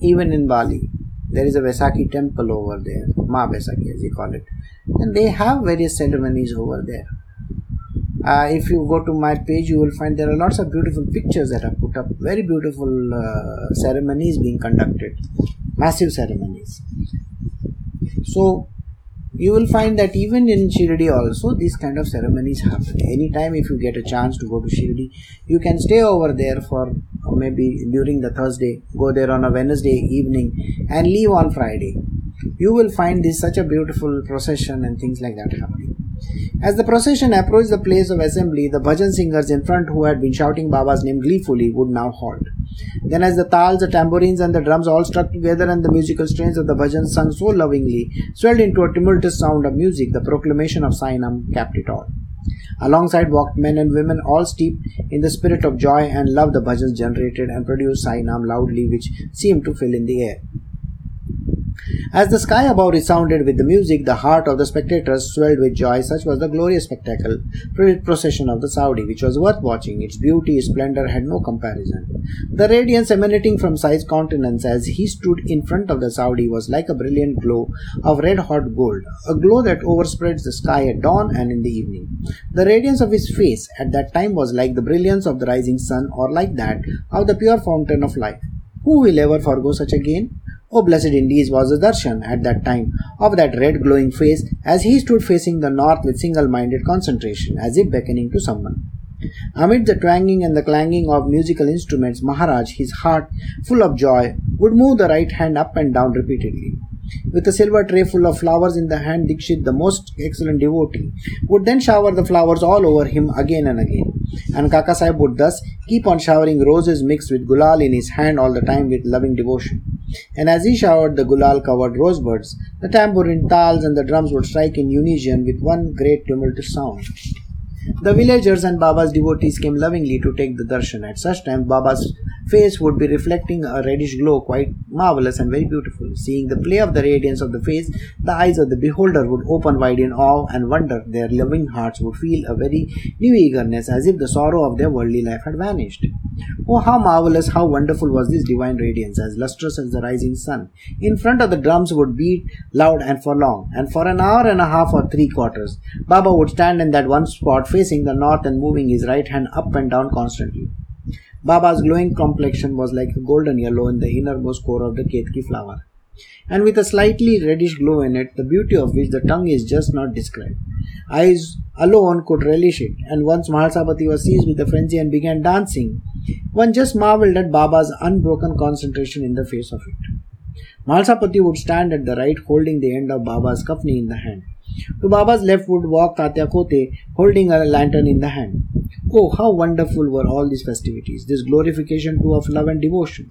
even in Bali. There is a Vaisakhi temple over there, Ma Vaisakhi as we call it, and they have various ceremonies over there. Uh, if you go to my page, you will find there are lots of beautiful pictures that are put up. Very beautiful uh, ceremonies being conducted, massive ceremonies. So you will find that even in Shirdi also these kind of ceremonies happen. Anytime if you get a chance to go to Shirdi, you can stay over there for uh, maybe during the Thursday, go there on a Wednesday evening and leave on Friday. You will find this such a beautiful procession and things like that happening. As the procession approached the place of assembly, the bhajan singers in front who had been shouting Baba's name gleefully would now halt. Then, as the tals, the tambourines, and the drums all struck together and the musical strains of the bhajan sung so lovingly, swelled into a tumultuous sound of music, the proclamation of Sainam capped it all. Alongside walked men and women, all steeped in the spirit of joy and love the bhajans generated and produced Sainam loudly, which seemed to fill in the air. As the sky above resounded with the music, the heart of the spectators swelled with joy. Such was the glorious spectacle, procession of the Chavdi, which was worth watching. Its beauty, its splendor had no comparison. The radiance emanating from Sai's countenance as he stood in front of the Chavdi was like a brilliant glow of red hot gold, a glow that overspreads the sky at dawn and in the evening. The radiance of his face at that time was like the brilliance of the rising sun or like that of the pure fountain of life. Who will ever forego such a gain? Oh, blessed indeed was the darshan at that time of that red glowing face as he stood facing the north with single minded concentration, as if beckoning to someone. Amid the twanging and the clanging of musical instruments, Maharaj, his heart full of joy, would move the right hand up and down repeatedly. With a silver tray full of flowers in the hand, Dikshit, the most excellent devotee, would then shower the flowers all over him again and again. And Kaka Sahib would thus keep on showering roses mixed with gulal in his hand all the time with loving devotion. And as he showered the gulal covered rosebuds, the tambourine, tals, and the drums would strike in unison with one great tumultuous sound. The villagers and Baba's devotees came lovingly to take the darshan. At such time, Baba's face would be reflecting a reddish glow, quite marvelous and very beautiful. Seeing the play of the radiance of the face, the eyes of the beholder would open wide in awe and wonder. Their loving hearts would feel a very new eagerness, as if the sorrow of their worldly life had vanished. Oh, how marvelous, how wonderful was this divine radiance, as lustrous as the rising sun. In front of the drums would beat loud and for long, and for an hour and a half or three quarters, Baba would stand in that one spot facing the north and moving his right hand up and down constantly. Baba's glowing complexion was like a golden yellow in the innermost core of the ketki flower, and with a slightly reddish glow in it, the beauty of which the tongue is just not described. Eyes alone could relish it, and once Mahalsapati was seized with a frenzy and began dancing, one just marveled at Baba's unbroken concentration in the face of it. Mahalsapati would stand at the right holding the end of Baba's kafni in the hand To Baba's left would walk Tatya Kote holding a lantern in the hand. Oh, how wonderful were all these festivities, this glorification too of love and devotion.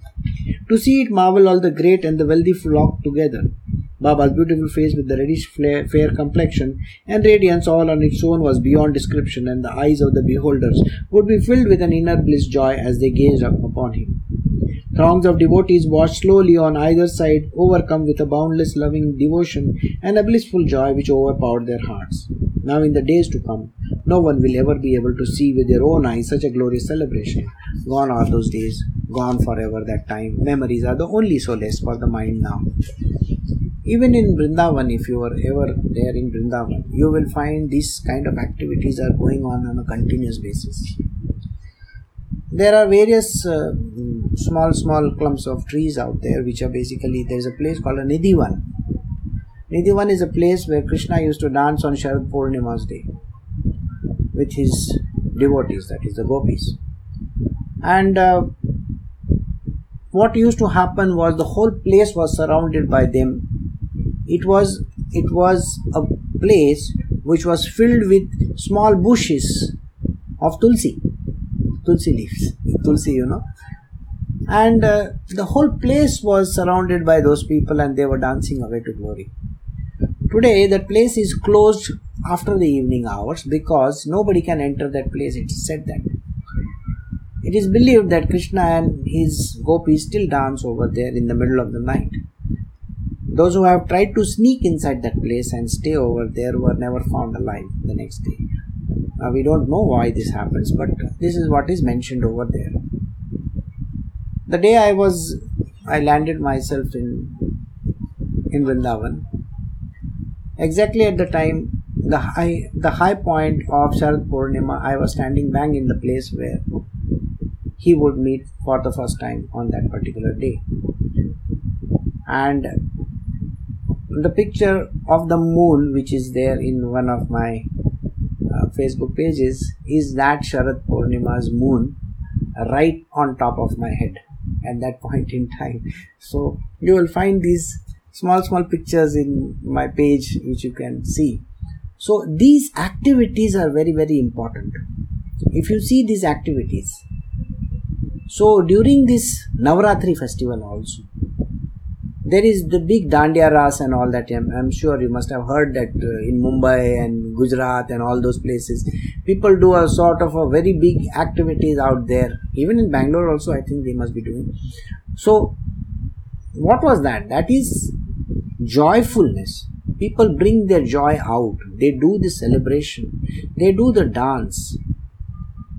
To see it marvel all the great and the wealthy flock together. Baba's beautiful face with the reddish fair complexion and radiance all on its own was beyond description, and the eyes of the beholders would be filled with an inner bliss joy as they gazed upon him. Throngs of devotees watched slowly on either side, overcome with a boundless loving devotion and a blissful joy which overpowered their hearts. Now, in the days to come, no one will ever be able to see with their own eyes such a glorious celebration. Gone are those days, gone forever that time. Memories are the only solace for the mind now. Even in Vrindavan, if you are ever there in Vrindavan, you will find these kind of activities are going on on a continuous basis. There are various uh, small, small clumps of trees out there, which are basically there is a place called a Nidhivan. Nidhivan is a place where Krishna used to dance on Sharad Purnima's day with his devotees, that is the gopis. And uh, what used to happen was the whole place was surrounded by them it was it was a place which was filled with small bushes of tulsi tulsi leaves tulsi you know. And uh, the whole place was surrounded by those people and they were dancing away to glory. Today that place is closed after the evening hours because nobody can enter that place. It is said that. It is believed that krishna and his gopis still dance over there in the middle of the night. Those who have tried to sneak inside that place and stay over there were never found alive the next day. Now we don't know why this happens, but this is what is mentioned over there. The day I was, I landed myself in in Vrindavan. Exactly at the time, the high the high point of Sharad Purnima, I was standing bang in the place where he would meet for the first time on that particular day. And the picture of the moon which is there in one of my facebook pages is that sharad purnima's moon right on top of my head at that point in time. So you will find these small small pictures in my page which you can see. So these activities are very very important. If you see these activities so during this navratri festival also there is the big Dandiya Ras and all that. I'm, I'm sure you must have heard that uh, in Mumbai and Gujarat and all those places, people do a sort of a very big activities out there. Even in Bangalore also, I think they must be doing. So, what was that? That is joyfulness. People bring their joy out. They do the celebration. They do the dance.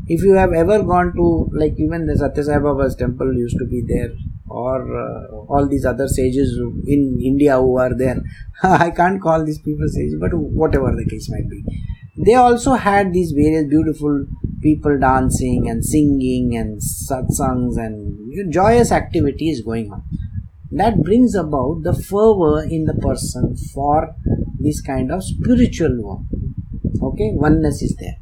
If you have ever gone to, like even the Satya Sai Baba's temple used to be there or uh, all these other sages in India who are there. I can't call these people sages, but whatever the case might be. They also had these various beautiful people dancing and singing and satsangs and joyous activities going on. That brings about the fervor in the person for this kind of spiritual work. Okay, oneness is there.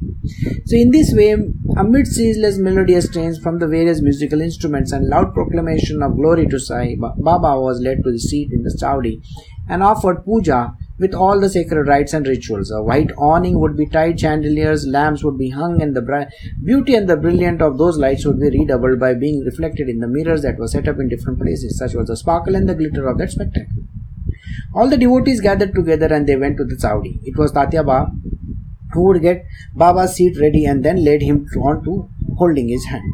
So, in this way, amid ceaseless melodious strains from the various musical instruments and loud proclamation of glory to Sai, Baba was led to the seat in the Chowdi and offered puja with all the sacred rites and rituals. A white awning would be tied, chandeliers, lamps would be hung, and the bri- beauty and the brilliance of those lights would be redoubled by being reflected in the mirrors that were set up in different places. Such was the sparkle and the glitter of that spectacle. All the devotees gathered together and they went to the Chowdi. It was Tatyaba who would get Baba's seat ready and then led him on to holding his hand.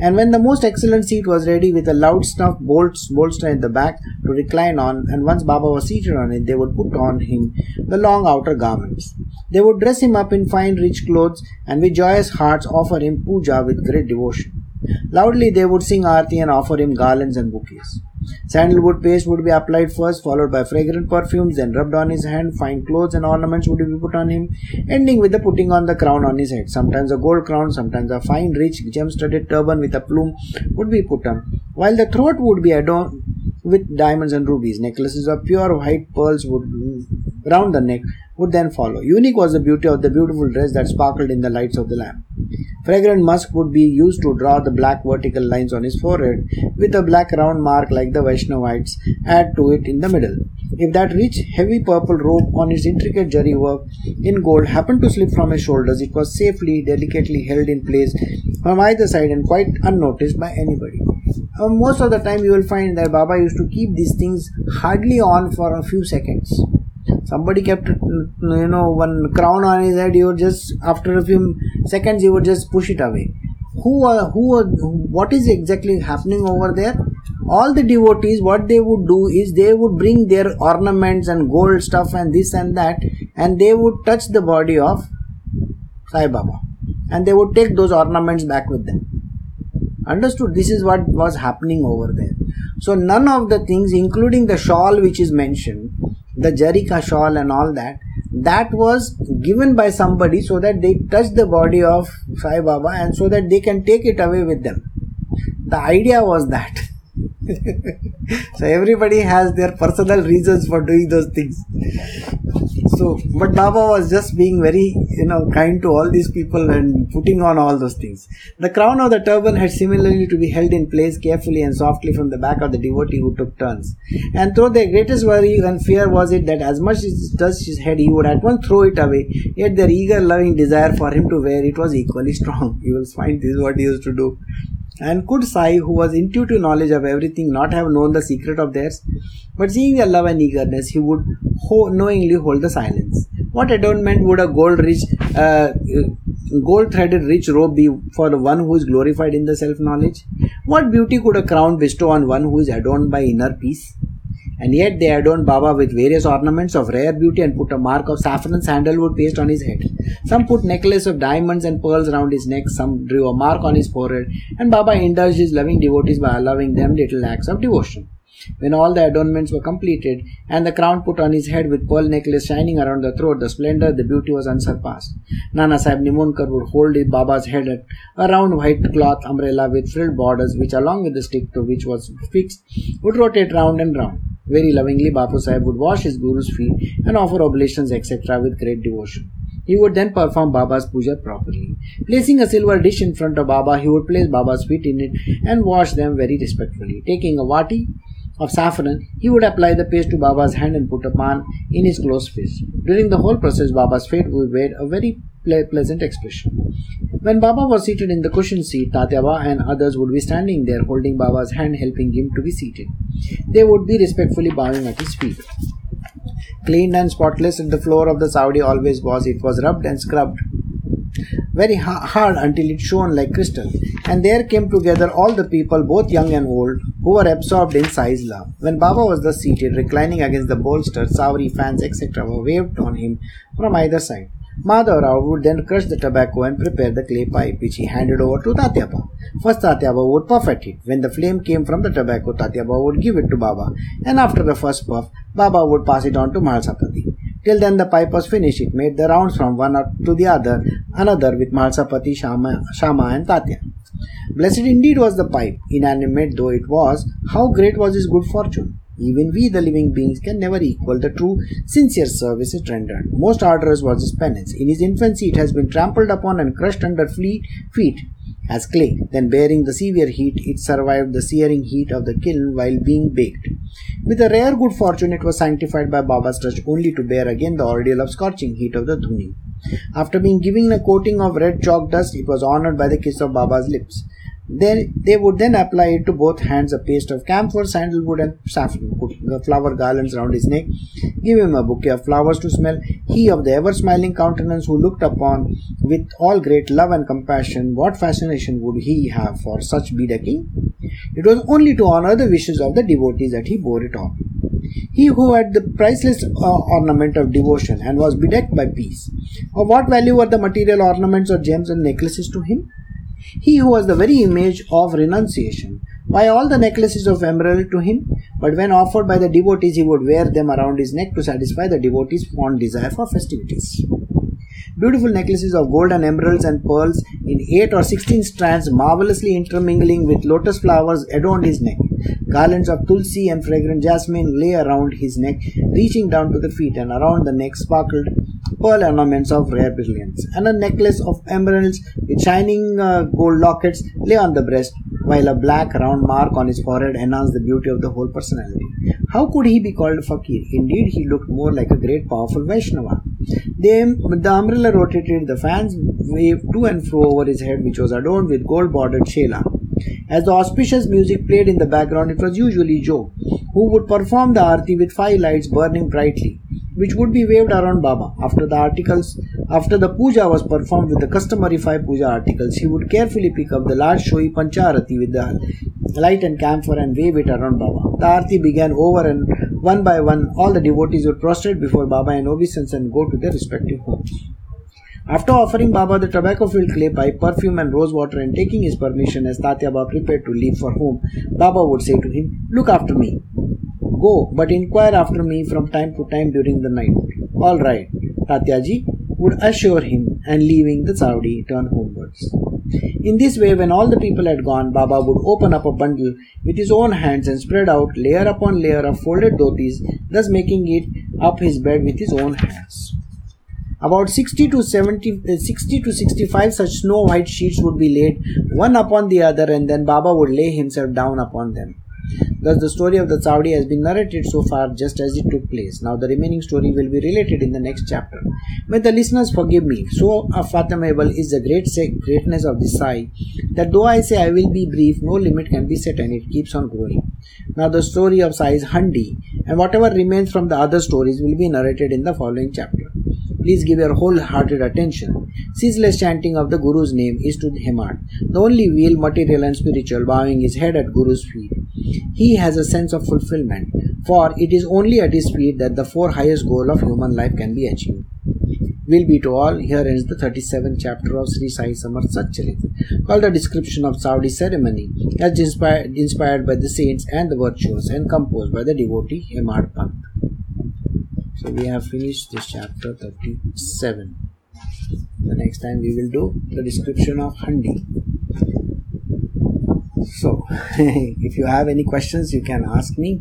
And when the most excellent seat was ready with a loud snuff bolts, bolster in the back to recline on, and once Baba was seated on it, they would put on him the long outer garments. They would dress him up in fine rich clothes and with joyous hearts offer him puja with great devotion. Loudly they would sing arti and offer him garlands and bouquets. Sandalwood paste would be applied first, followed by fragrant perfumes, then rubbed on his hand. Fine clothes and ornaments would be put on him, ending with the putting on the crown on his head. Sometimes a gold crown, sometimes a fine, rich, gem-studded turban with a plume would be put on, while the throat would be adorned with diamonds and rubies. Necklaces of pure white pearls would round the neck would then follow. Unique was the beauty of the beautiful dress that sparkled in the lights of the lamp. Fragrant musk would be used to draw the black vertical lines on his forehead, with a black round mark like the Vaishnavites add to it in the middle. If that rich, heavy purple robe on its intricate jari work in gold happened to slip from his shoulders, it was safely, delicately held in place from either side and quite unnoticed by anybody. Uh, most of the time, you will find that Baba used to keep these things hardly on for a few seconds. Somebody kept mm, you know one crown on his head he would just after a few seconds he would just push it away. Who are who are what is exactly happening over there? All the devotees what they would do is they would bring their ornaments and gold stuff and this and that and they would touch the body of Sai Baba. And they would take those ornaments back with them understood this is what was happening over there so none of the things including the shawl which is mentioned the Jarika shawl and all that, that was given by somebody so that they touch the body of Sai Baba and so that they can take it away with them. The idea was that. so everybody has their personal reasons for doing those things. So, but Baba was just being very, you know, kind to all these people and putting on all those things. The crown of the turban had similarly to be held in place carefully and softly from the back of the devotee who took turns. And though their greatest worry and fear was it that as much as it touched his head, he would at once throw it away, yet their eager, loving desire for him to wear it was equally strong. You will find this is what he used to do. And could Sai, who was intuitive knowledge of everything, not have known the secret of theirs? But seeing their love and eagerness, he would ho- knowingly hold the silence. What adornment would a gold rich, uh, gold threaded rich robe be for the one who is glorified in the self knowledge? What beauty could a crown bestow on one who is adorned by inner peace? And yet they adorned Baba with various ornaments of rare beauty and put a mark of saffron sandalwood paste on his head. Some put necklace of diamonds and pearls round his neck, some drew a mark on his forehead, and Baba indulged his loving devotees by allowing them little acts of devotion. When all the adornments were completed, and the crown put on his head with pearl necklace shining around the throat, the splendor, the beauty was unsurpassed. Nana Sahib Nimonkar would hold Baba's head at a round white cloth umbrella with frilled borders, which along with the stick to which was fixed, would rotate round and round. Very lovingly, Bapu Sahib would wash his Guru's feet and offer oblations, etc., with great devotion. He would then perform Baba's puja properly. Placing a silver dish in front of Baba, he would place Baba's feet in it and wash them very respectfully. Taking a wati of saffron, he would apply the paste to Baba's hand and put a pan in his closed fist. During the whole process, Baba's face would wear a very pleasant expression. When Baba was seated in the cushion seat, Tatyaba and others would be standing there holding Baba's hand, helping him to be seated. They would be respectfully bowing at his feet. Cleaned and spotless the floor of the Chavdi always was, it was rubbed and scrubbed very hard until it shone like crystal. And there came together all the people, both young and old, who were absorbed in Sai's love. When Baba was thus seated, reclining against the bolster, Sauri fans, etc., were waved on him from either side. Madhavrao would then crush the tobacco and prepare the clay pipe, which he handed over to Tatyaba. First, Tatyaba would puff at it. When the flame came from the tobacco, Tatyaba would give it to Baba, and after the first puff, Baba would pass it on to Mahalsapati. Till then, the pipe was finished. It made the rounds from one to the other, another with Mahalsapati, Shama, Shama and Tatya. Blessed indeed was the pipe, inanimate though it was, how great was his good fortune. Even we, the living beings, can never equal the true, sincere service it rendered. Most arduous was his penance. In his infancy, it has been trampled upon and crushed under feet as clay. Then, bearing the severe heat, it survived the searing heat of the kiln while being baked. With a rare good fortune, it was sanctified by Baba's touch only to bear again the ordeal of scorching heat of the dhuni. After being given a coating of red chalk dust, it was honored by the kiss of Baba's lips. Then they would then apply it to both hands a paste of camphor, sandalwood, and saffron. Put flower garlands round his neck. Give him a bouquet of flowers to smell. He of the ever smiling countenance who looked upon with all great love and compassion, what fascination would he have for such bedecking? It was only to honor the wishes of the devotees that he bore it on. He who had the priceless uh, ornament of devotion and was bedecked by peace. Of what value were the material ornaments or gems and necklaces to him? He who was the very image of renunciation. Why all the necklaces of emerald to him? But when offered by the devotees, he would wear them around his neck to satisfy the devotees' fond desire for festivities. Beautiful necklaces of gold and emeralds and pearls in 8 or 16 strands, marvelously intermingling with lotus flowers, adorned his neck. Garlands of tulsi and fragrant jasmine lay around his neck, reaching down to the feet, and around the neck sparkled pearl ornaments of rare brilliance, and a necklace of emeralds with shining uh, gold lockets lay on the breast, while a black round mark on his forehead enhanced the beauty of the whole personality. How could he be called fakir? Indeed, he looked more like a great powerful Vaishnava. The, the umbrella rotated, the fans waved to and fro over his head, which was adorned with gold bordered shela. As the auspicious music played in the background, it was usually Joe, who would perform the arti with five lights burning brightly, which would be waved around Baba. After the articles, after the puja was performed with the customary five puja articles, he would carefully pick up the large showy pancharati with the light and camphor and wave it around Baba. The arti began over and one by one, all the devotees would prostrate before Baba in obeisance and go to their respective homes. After offering Baba the tobacco filled clay pipe, perfume, and rose water, and taking his permission as Tatyaba prepared to leave for home, Baba would say to him, Look after me. Go, but inquire after me from time to time during the night. All right, Tatyaji would assure him, and leaving the Chavdi, turn homewards. In this way, when all the people had gone, Baba would open up a bundle with his own hands and spread out layer upon layer of folded dhotis, thus making it up his bed with his own hands. About 60 to 70, uh, 60 to 65 such snow white sheets would be laid one upon the other, and then Baba would lay himself down upon them. Thus, the story of the Chavdi has been narrated so far just as it took place. Now, the remaining story will be related in the next chapter. May the listeners forgive me. So uh, unfathomable is the great greatness of this sai that though I say I will be brief, no limit can be set and it keeps on growing. Now, the story of sai is Handi, and whatever remains from the other stories will be narrated in the following chapter. Please give your wholehearted attention. Ceaseless chanting of the Guru's name is to the Hemad, the only real material and spiritual, bowing his head at Guru's feet. He has a sense of fulfillment, for it is only at his feet that the four highest goal of human life can be achieved. Will be to all. Here ends the 37th chapter of Sri Sai Samarth Satcharit, called the description of Chavdi ceremony, as inspired, inspired by the saints and the virtuous, and composed by the devotee Hemad Pant. So we have finished this chapter 37. The next time we will do the description of Handi. So, if you have any questions, you can ask me.